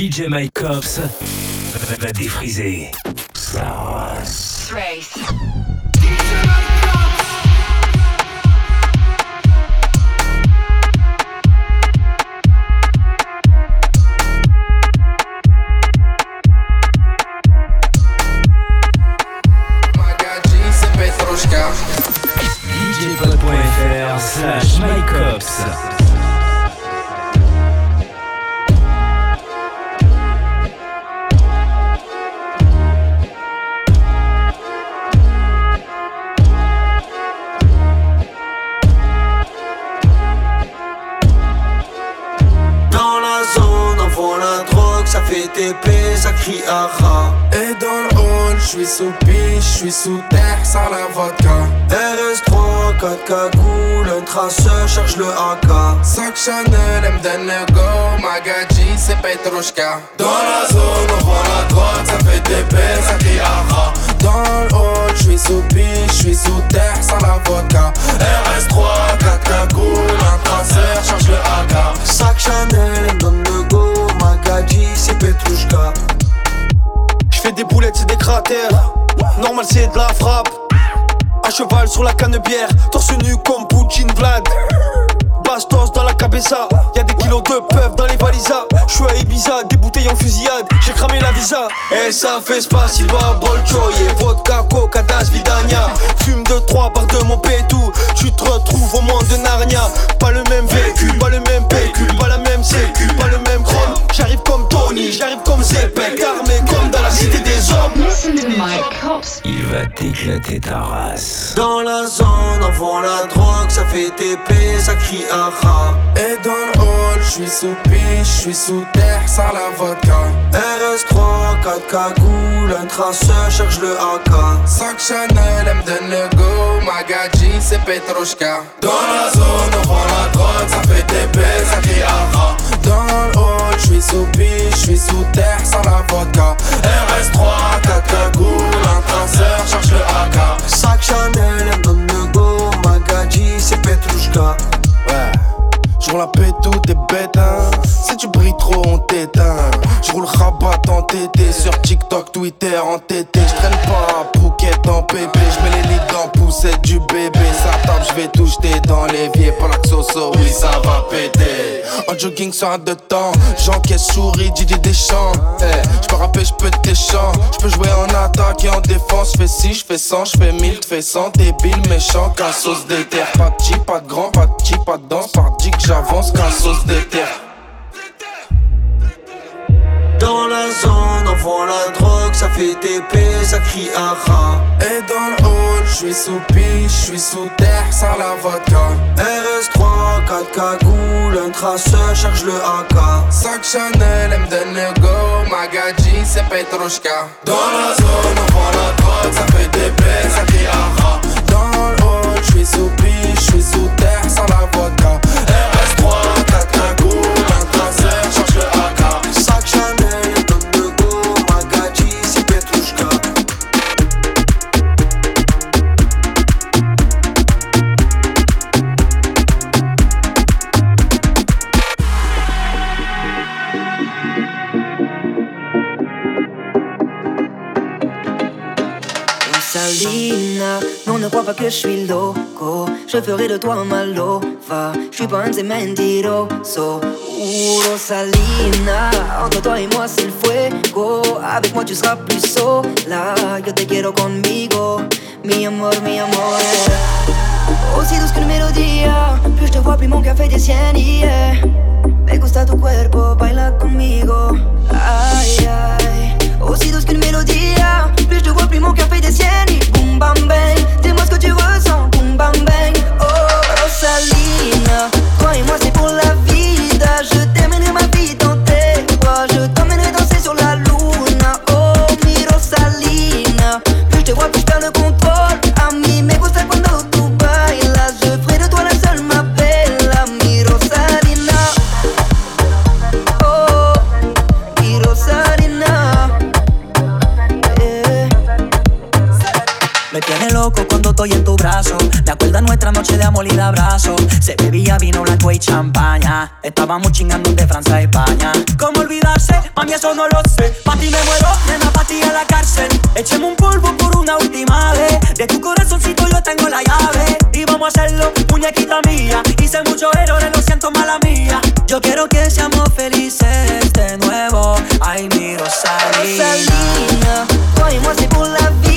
DJ Mike Cops va défriser. Race. DJpod.fr slash MyCops. Ça crie aha. Et dans le hall, j'suis sous piche, j'suis sous terre, sans la vodka. RS3, 4 cagoules, un traceur, cherche le AK. Sac Chanel, elle me donne le go, Magadji, c'est Petrushka. Dans la zone, on voit la droite, ça fait des belles, ça crie. Dans le hall, j'suis sous piche, j'suis sous terre, sans la vodka. RS3, 4 cagoules, un traceur, cherche le AK. Sac Chanel, elle me donne le go, Magadji, c'est Petrushka. J'fais des boulettes, c'est des cratères. Normal, c'est de la frappe. À cheval sur la canne bière, torse nu comme Poutine Vlad. Bastos dans la cabeza, y'a des kilos de peuf dans les valisas. J'suis à Ibiza, des bouteilles en fusillade, j'ai cramé la visa. Et ça fait spasiba, bolchoye, vodka, coca, das, vidania. Fume de trois barres de mon pétou, tu te retrouves au monde de Narnia. Pas le même véhicule, pas le même pécule, ta race. Dans la zone, on voit la drogue, ça fait TP, ça crie aha. Et dans le hall, j'suis sous piche, j'suis sous terre, sans la vodka. RS3, 4 cagoules, un traceur, cherche le AK. Sac Chanel, elle me donne le go, Magadji, c'est Petrushka. Dans la zone, on voit la drogue, ça fait TP, ça crie aha. Dans le hall, j'suis sous piche, j'suis sous terre, sans la vodka. RS3, 4 cagoules, traceur, cherche le AK. Sac Chanel, go, Magadji, c'est Petrushka. Ouais. J'roule la paix, tout est bête, hein. Si tu brilles trop, on t'éteint. J'roule rabat en TT, sur TikTok, Twitter, en TT. J'traîne pas à En pépé. J'mets les lits dans poussette du bébé. Ça tape, j'vais tout jeter dans l'évier. Pour la oui, ça va péter. En jogging sur un de temps, j'encaisse souris, Didi Deschamps. Eh, j'peux rapper, j'peux tes chants. J'peux jouer en attaque et en défense. J'fais 6, j'fais 100, j'fais 1000, t'fais 100. Débile, méchant, cassos des terres. Pas de pas de grand, pas de pas de danse. Par que j'avance, cassos des terres. Dans la zone, on voit la drogue, ça fait TP, ça crie aha. Et dans le hall, j'suis sous piche, j'suis sous terre, sans la vodka. RS3, 4 cagoules, un traceur, cherche le AK. Sac Chanel, elle me donne le go, Magadji, c'est Petrushka. Dans la zone, on voit la drogue, ça fait TP, ça crie aha. Dans le hall, j'suis sous je suis loco. Je ferai de toi ma lova Je suis pas un de ces Rosalina Entre toi et moi c'est le fuego. Avec moi tu seras plus sola. Yo te quiero conmigo. Mi amor, mi amor. Aussi douce qu'une mélodie Plus je te vois, plus mon fait des siennes yeah. Me gusta tu cuerpo, baila conmigo. Ay, ay. Aussi douce qu'une mélodie Plus je te vois, plus mon fait des siennes Dis-moi ce que tu ressens Boom, bam, bang. Oh, Rosalina Toi et moi c'est pour la vida Je t'emmènerai ma vie tes bras. Je t'emmènerai danser sur la luna Oh, mi Rosalina Plus je te vois, plus perds le contrôle acuerdas nuestra noche de amor y de abrazo? Se bebía vino blanco y champaña. Estábamos chingando de Francia a España. ¿Cómo olvidarse? Mami, eso no lo sé. Pa' me muero, nena, pa' ti en la cárcel. Echemos un polvo por una última vez. De tu corazoncito yo tengo la llave. Y vamos a hacerlo, muñequita mía. Hice muchos errores, lo siento, mala mía. Yo quiero que seamos felices de nuevo. Ay, mi Rosalina. Rosalina, moi c'est pour la.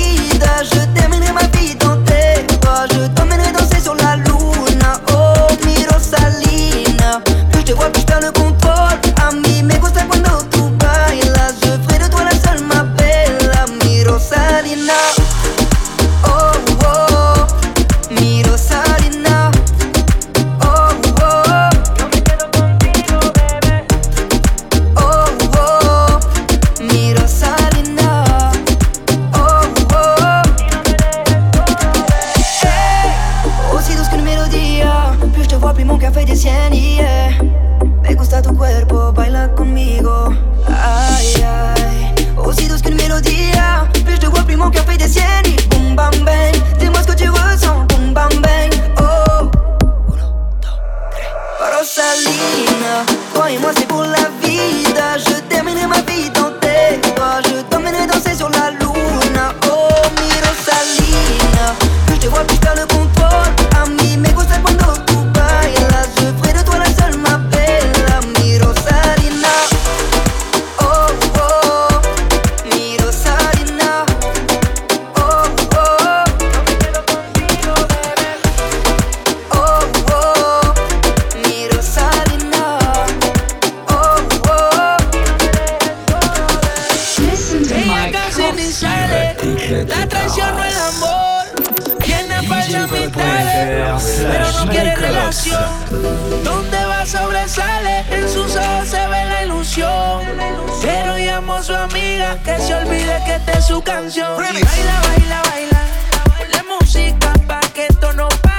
La traición no es amor. Tiene falsas amistades, pero no quiere relación. Donde va sobresale, en sus ojos se ve la ilusión. Pero llamo a su amiga que se olvide que esta es su canción. Baila, baila, baila, ponle música pa' que esto no pare.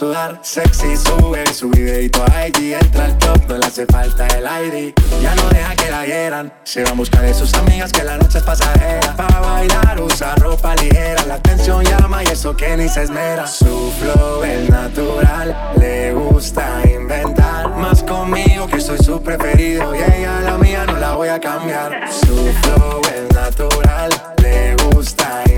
Sudar. Sexy sube su videito a IG. Entra al top, no le hace falta el ID. Ya no deja que la hieran. Se va a buscar de sus amigas que la noche es pasajera. Pa' bailar usa ropa ligera. La atención llama y eso que ni se esmera. Su flow es natural. Le gusta inventar. Más conmigo que soy su preferido. Y ella la mía no la voy a cambiar. Su flow es natural. Le gusta inventar.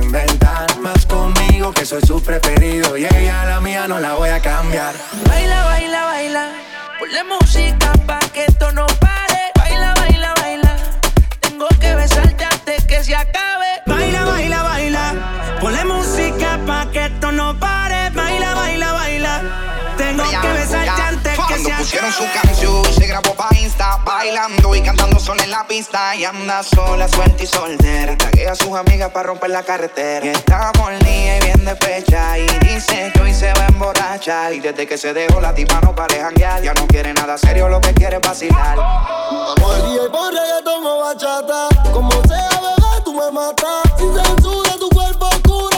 Soy su preferido. Y ella la mía no la voy a cambiar. Baila, baila, baila. Ponle música pa' que esto no pare. Baila, baila, baila. Tengo que besarte antes que se acabe. Pusieron su canción, se grabó pa' Insta, bailando y cantando sola en la pista. Y anda sola, suelta y soltera. Tragué a sus amigas para romper la carretera. Y está molida y bien despecha. Y dice que hoy se va a emborrachar. Y desde que se dejó la tipa no para janguear. Ya no quiere nada serio, lo que quiere es vacilar. Y por reggaetón o bachata. Como sea, bebé, tú me matas. Sin censura, tu cuerpo oscuro,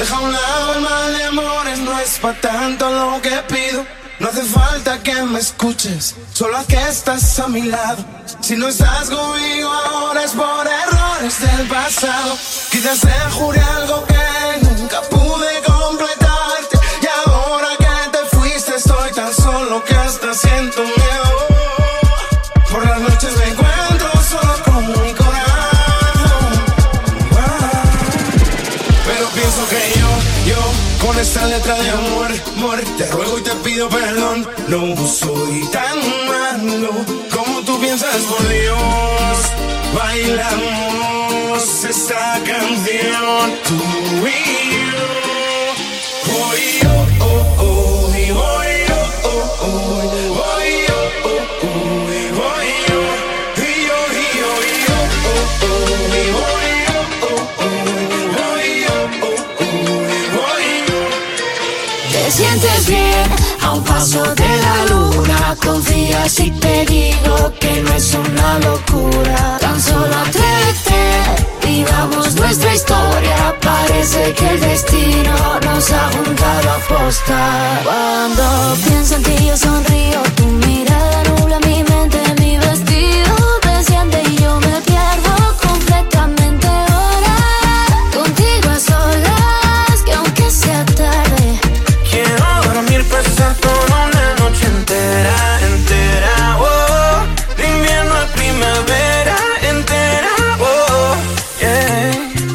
Deja un lado el mal de amores, no es pa' tanto lo que pido. No hace falta que me escuches, solo haz que estás a mi lado. Si no estás conmigo ahora es por errores del pasado. Quizás te jure algo que nunca pude completarte. Y ahora que te fuiste estoy tan solo que hasta siento miedo. Letra amor, amor, te ruego y te pido perdón. No soy tan malo como tú piensas, por Dios. Bailamos esta canción, tú y sientes bien a un paso de la luna. Confía si te digo que no es una locura. Tan solo atrévete, vivamos nuestra historia. Parece que el destino nos ha juntado a posta. Cuando pienso en ti, yo sonrío. Tu mirada nubla mi mente, mi vestido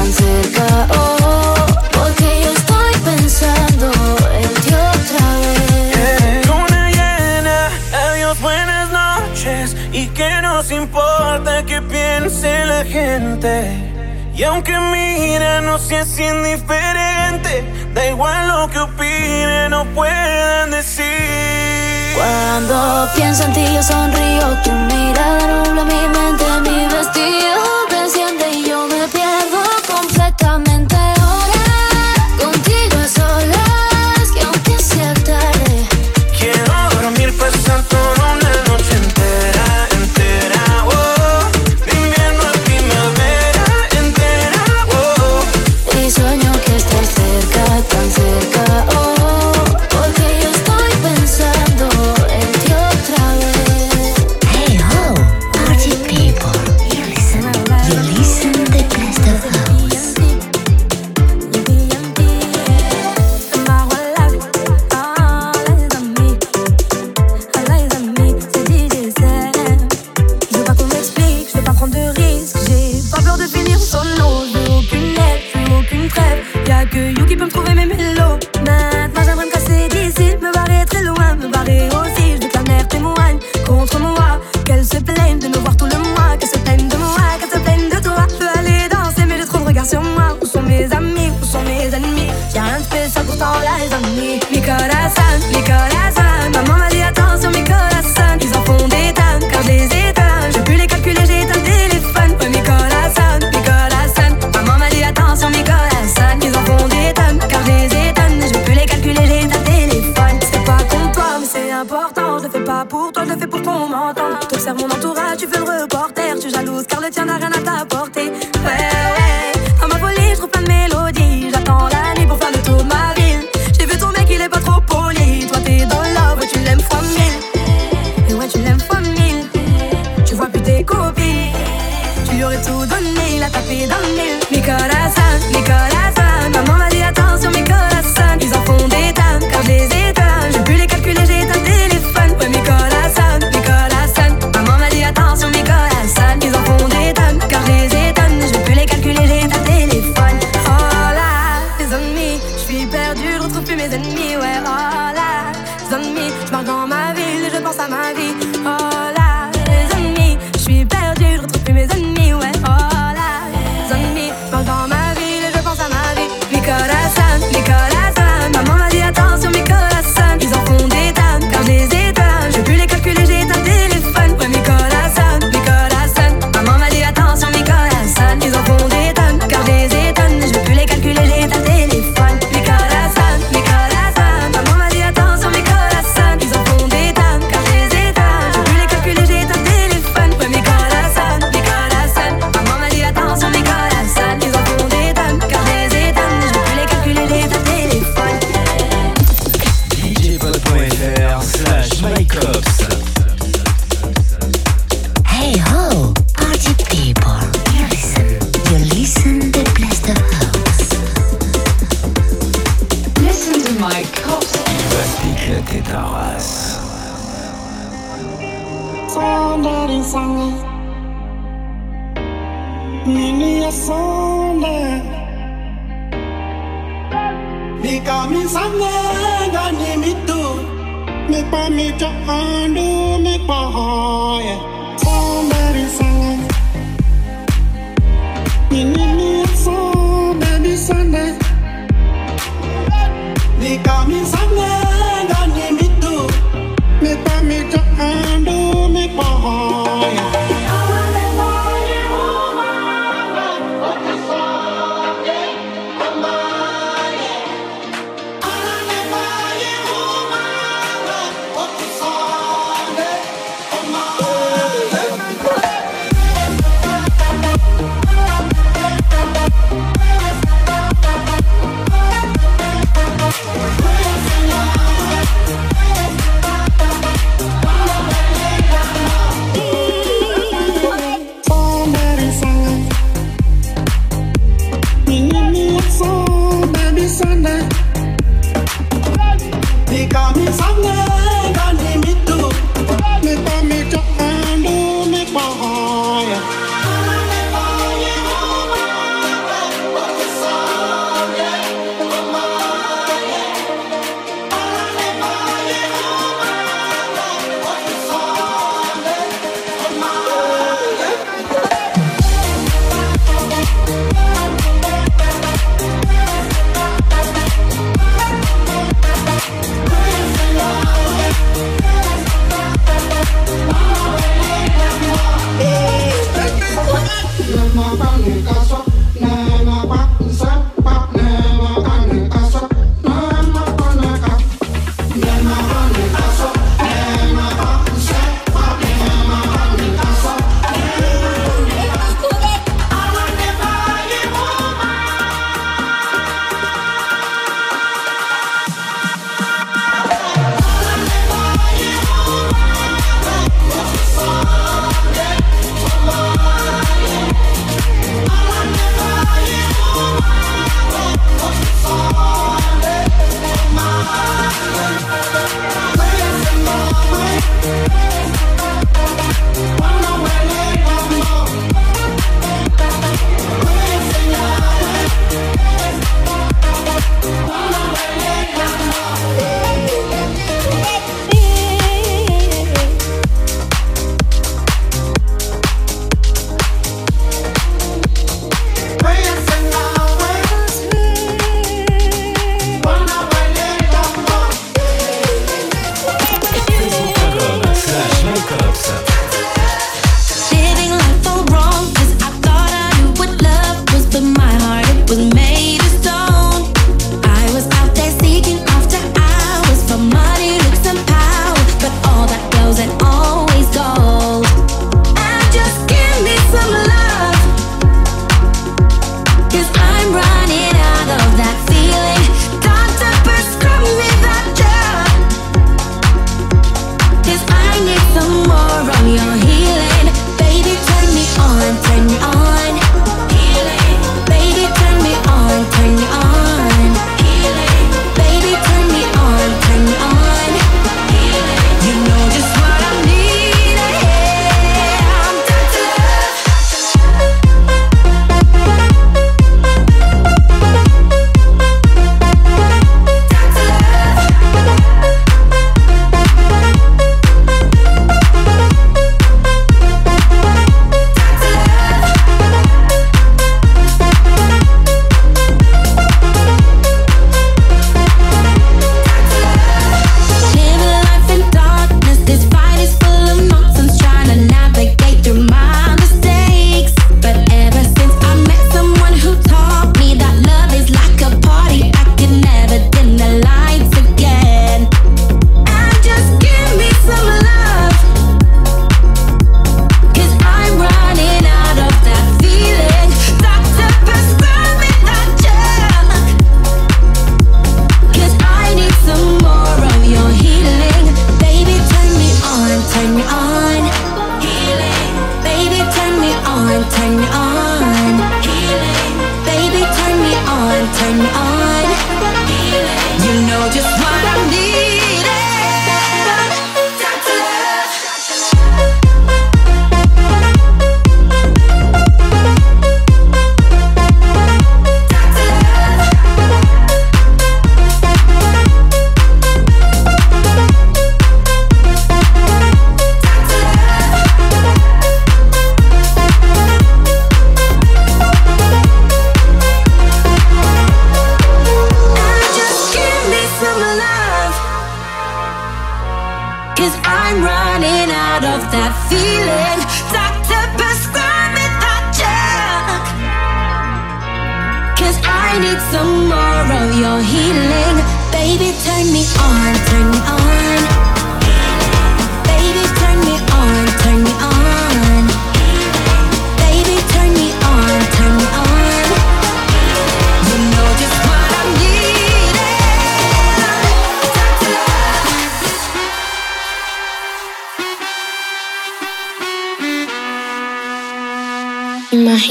tan cerca, oh, porque yo estoy pensando en ti otra vez. Luna llena, adiós, buenas noches. Y que nos importa que piense la gente. Y aunque mira, no seas indiferente. Da igual lo que opinen o puedan decir. Cuando pienso en ti yo sonrío, tu mirada nubla mi mente, mi vestido suis perdu, je retrouve plus mes ennemis, ouais, oh là, zone me, je marche dans ma ville, je pense à ma vie, oh.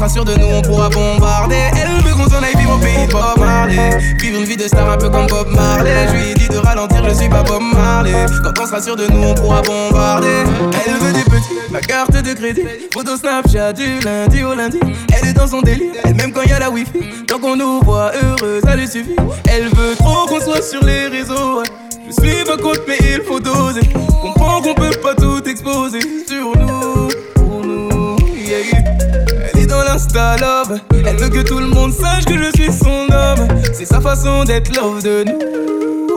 sera sûr de nous, on pourra bombarder. Elle veut qu'on s'en aille vivre pays Bob Marley. Vivre une vie de star un peu comme Bob Marley. Je lui ai dit de ralentir, je suis pas Bob Marley. Quand on sera sûr de nous, on pourra bombarder. Elle veut des petits, ma carte de crédit. Photo Snapchat du lundi au lundi. Elle est dans son délire, même quand y a la wifi. Tant qu'on nous voit heureux, ça lui suffit. Elle veut trop qu'on soit sur les réseaux. Je suis pas contre, mais il faut doser. Comprends qu'on peut pas tout exposer sur nous, pour nous dans. Elle veut que tout le monde sache que je suis son homme. C'est sa façon d'être love de nous.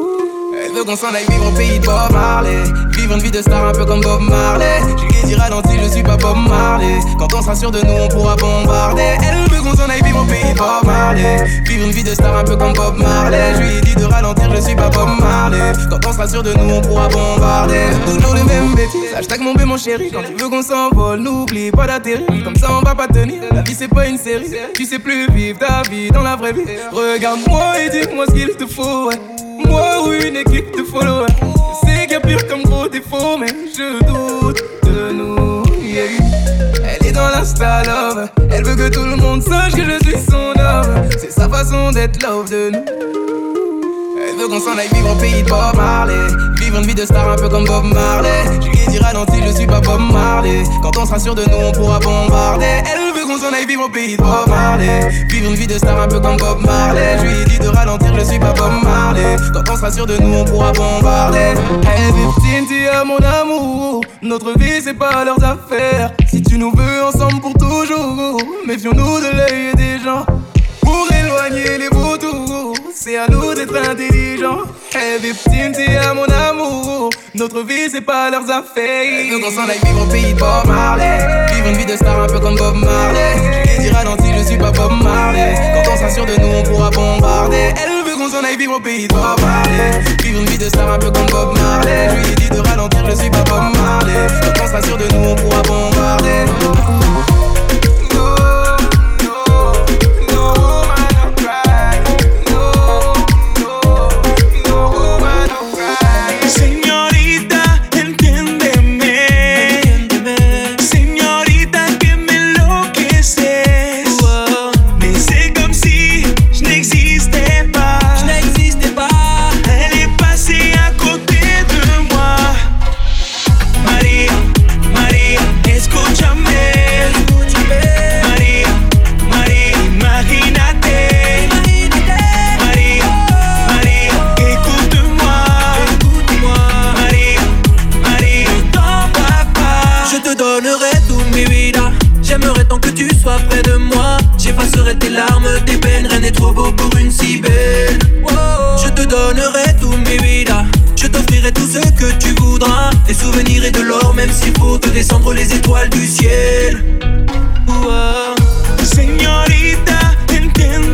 Veut qu'on s'en aille vivre au pays de Bob Marley. Vivre une vie de star un peu comme Bob Marley. Je lui ai dit ralenti, je suis pas Bob Marley. Quand on sera sûr de nous, on pourra bombarder. Elle veut qu'on s'en aille vivre au pays de Bob Marley. Vivre une vie de star un peu comme Bob Marley. Je lui dit de ralentir, je suis pas Bob Marley. Quand on sera sûr de nous, on pourra bombarder. Toujours les mêmes bêtises. Hashtag mon bé, mon chéri. Quand tu veux qu'on s'envole, n'oublie pas d'atterrir. Comme ça, on va pas tenir. La vie, c'est pas une série. Tu sais plus vivre ta vie dans la vraie vie. Regarde-moi et dis-moi ce qu'il te faut. ouais. Moi ou une équipe de followers. Sais qu'il y a pire comme gros défaut Mais je doute de nous. Elle est dans l'insta love. Elle veut que tout le monde sache que je suis son homme. C'est sa façon d'être love de nous. Elle veut qu'on s'en aille vivre au pays de Bob Marley. Vivre une vie de star un peu comme Bob Marley. Je lui ai dit ralenti, je suis pas Bob Marley. Quand on sera sûr de nous, on pourra bombarder. Elle vivre au pays de Bob Marley. Vivre une vie de star un peu comme Bob Marley. Je lui ai dit de ralentir, je suis pas Bob Marley. Quand on sera sûr de nous, on pourra bombarder. Hey tu as mon amour. Notre vie, c'est pas leurs affaires. Si tu nous veux ensemble pour toujours Méfions-nous de l'œil des gens. Pour éloigner les vautours. C'est à nous d'être intelligents. Hey, victime, t'es à mon amour. Notre vie, c'est pas leurs affaires. Qu'on s'en aille vivre au pays de Bob Marley. Vivre une vie de star un peu comme Bob Marley. Je lui ai dit ralenti, je suis pas Bob Marley. Quand on s'assure de nous, on pourra bombarder. Elle veut qu'on s'en aille vivre au pays de Bob Marley. Vivre une vie de star un peu comme Bob Marley. Je lui ai dit de ralentir, je suis pas Bob Marley. Quand on s'assure de nous, on pourra bombarder. Trop beau pour une si belle Je te donnerai tout mi vida Je t'offrirai tout ce que tu voudras Des souvenirs et de l'or Même s'il faut te descendre les étoiles du ciel Wow. Señorita, entiéndeme.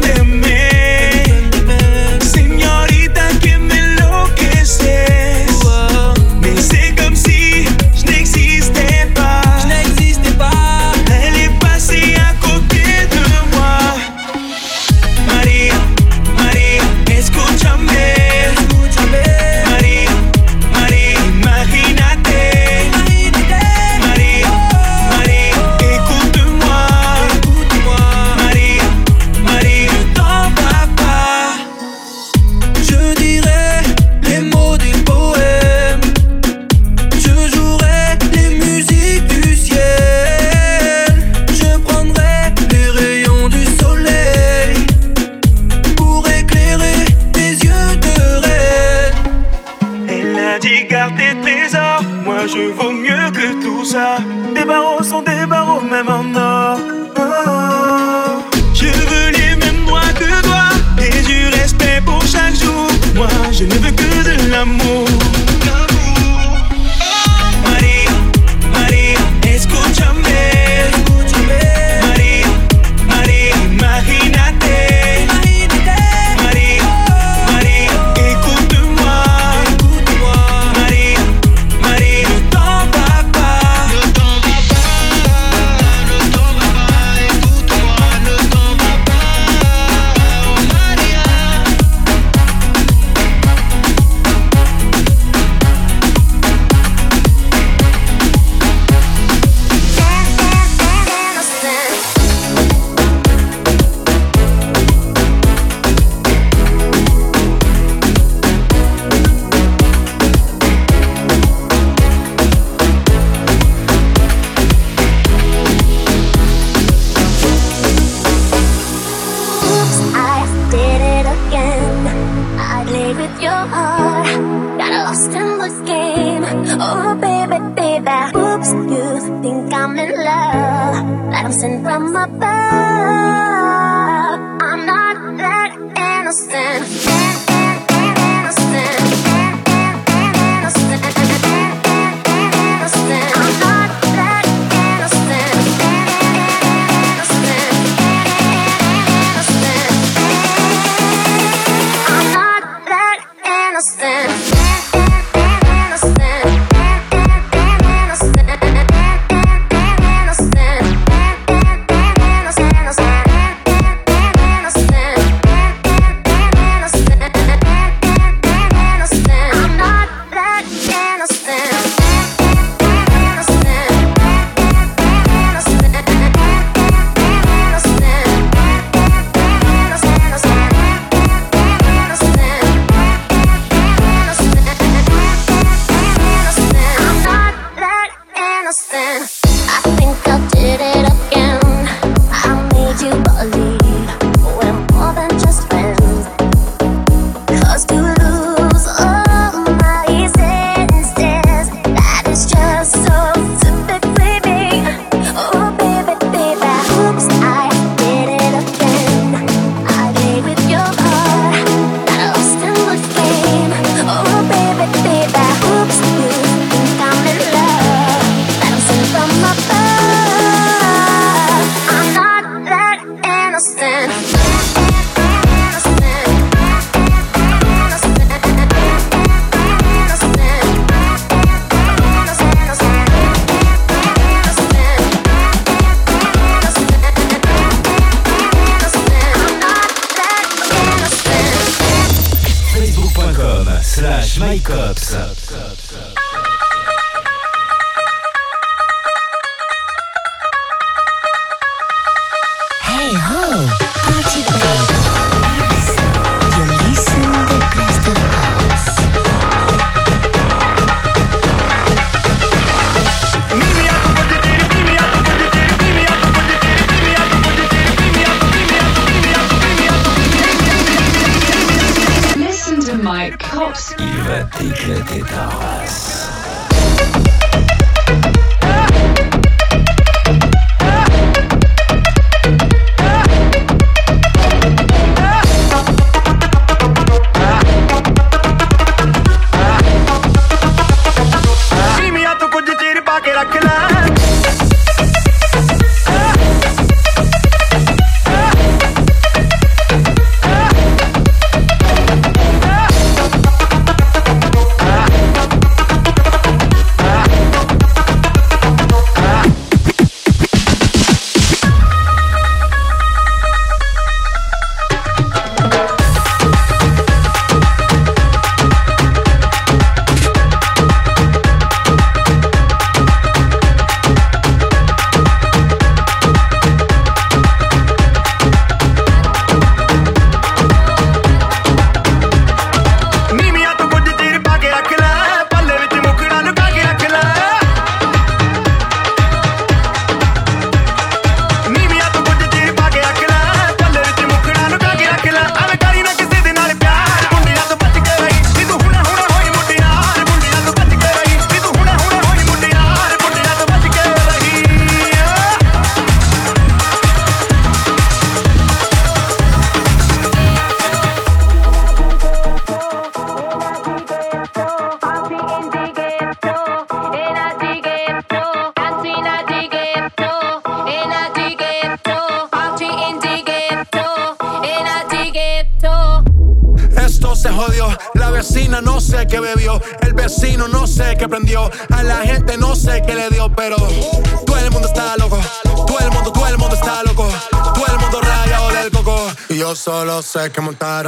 sé cómo time.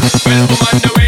Well, wonder where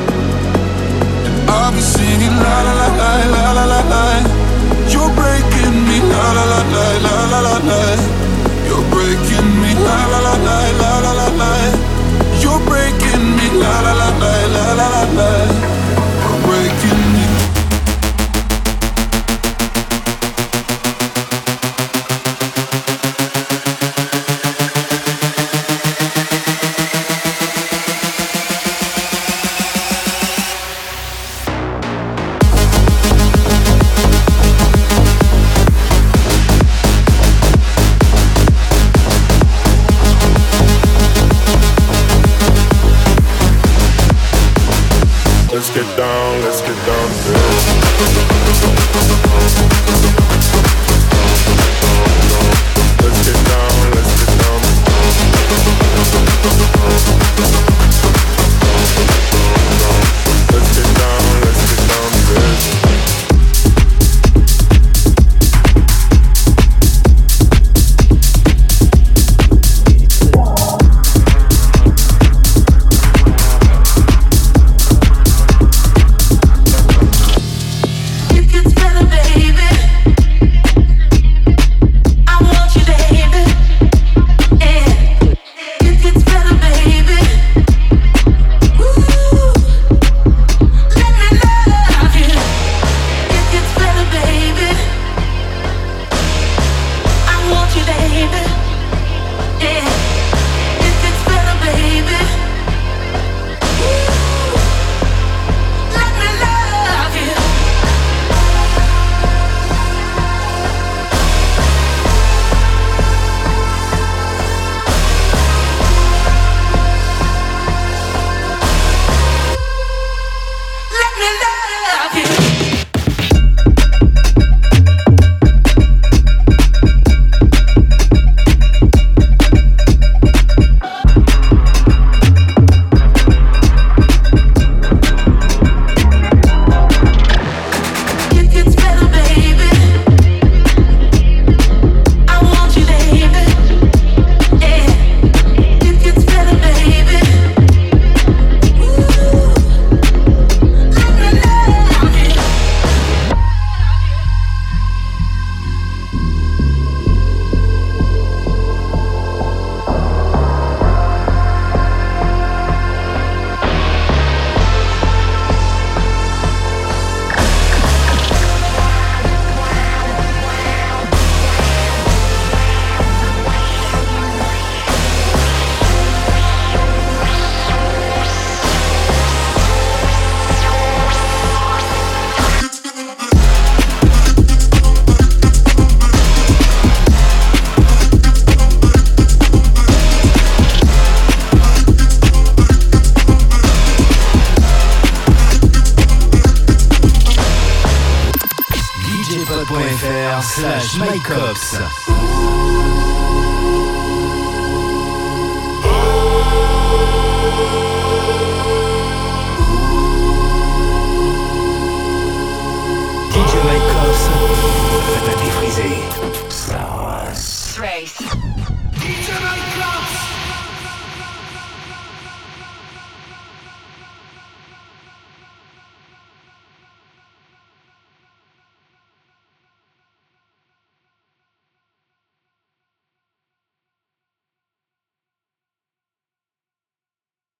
I'll be singing la la la la la la la. You're breaking me, la la la la la la la la. You're breaking me, la la la la la la la la. You're breaking me, la la la la la la la la. bastard.